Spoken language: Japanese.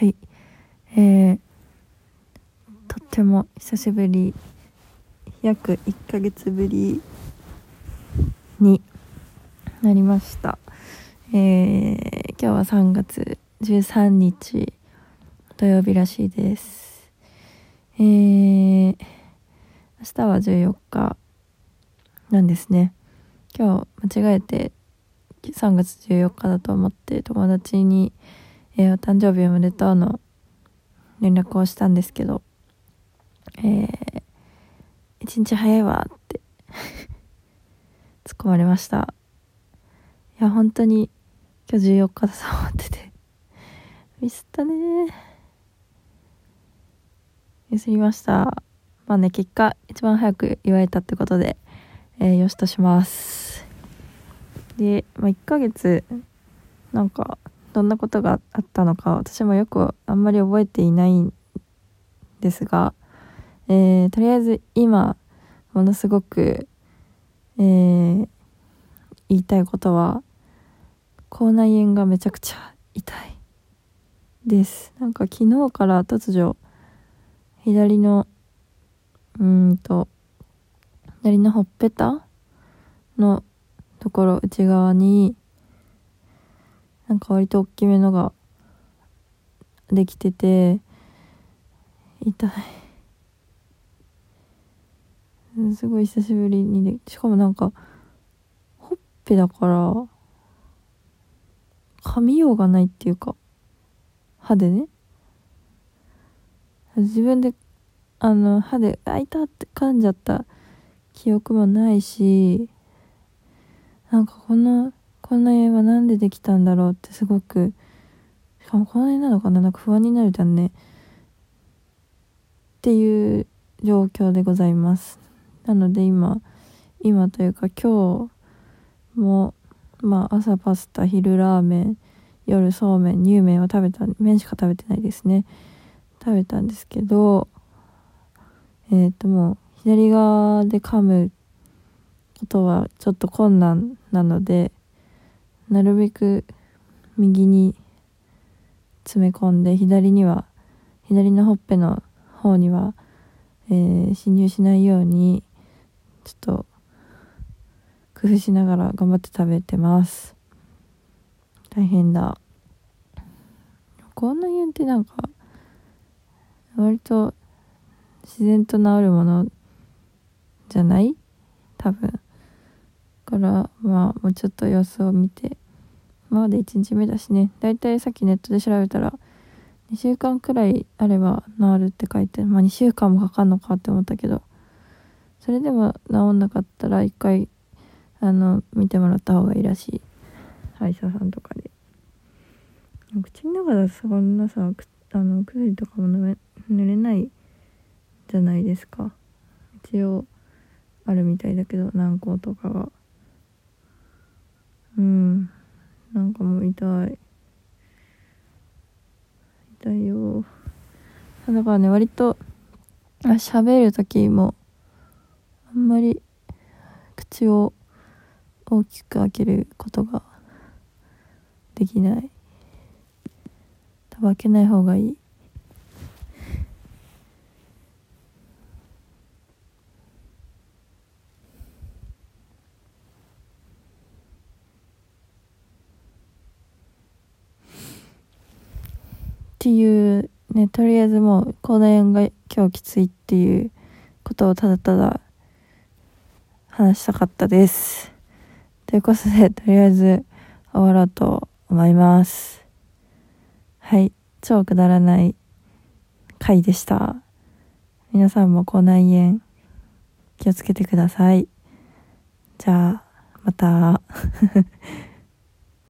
はい。えー、とっても久しぶり。約1ヶ月ぶりになりました。えー、今日は3月13日土曜日らしいです。えー、明日は14日なんですね。今日間違えて3月14日だと思って友達に、えー、お誕生日おめでとうの連絡をしたんですけど、えー、一日早いわって 突っ込まれました。いや、本当に今日14日だと思ってて ミスったねミスりました。まあね、結果、一番早く言われたってことで、えー、よしとします。で、まあ、1ヶ月、なんか、どんなことがあったのか私もよくあんまり覚えていないんですが、えー、とりあえず今ものすごく、えー、言いたいことは口内炎がめちゃくちゃ痛いです。なんか昨日から突如左のうんと左のほっぺたのところ内側になんか割と大きめのができてて痛いすごい久しぶりにでしかもなんかほっぺだから噛みようがないっていうか歯でね自分であの歯で「あいた!」って噛んじゃった記憶もないしなんかこのこの絵は何でできたんだろうってすごくしかもこの絵なのかななんか不安になるじゃんね。っていう状況でございます。なので今今というか今日もまあ朝パスタ昼ラーメン夜そうめん乳麺を食べた麺しか食べてないですね。食べたんですけどえっ、ー、ともう左側で噛むことはちょっと困難なのでなるべく右に詰め込んで左には左のほっぺの方には、えー、侵入しないようにちょっと工夫しながら頑張って食べてます。大変だ。こんな家ってなんか割と自然と治るものじゃない？多分。からまあもうちょっと様子を見てまだ1日目だしね。だいたいさっきネットで調べたら2週間くらいあれば治るって書いてまあ2週間もかかんのかって思ったけどそれでも治んなかったら一回あの見てもらった方がいいらしい。歯医者さんとかで。口の中だとそんなさあの薬とかも塗れないじゃないですか。一応あるみたいだけど軟膏とかがうん。なんかもう痛い。痛いよ。だからね割とあ喋る時もあんまり口を大きく開けることができない。多分開けない方がいい。っていうねとりあえずもう口内炎が今日きついっていうことをただただ話したかったです。ということでとりあえず終わろうと思います。はい超くだらない回でした。皆さんも口内炎気をつけてください。じゃあまた。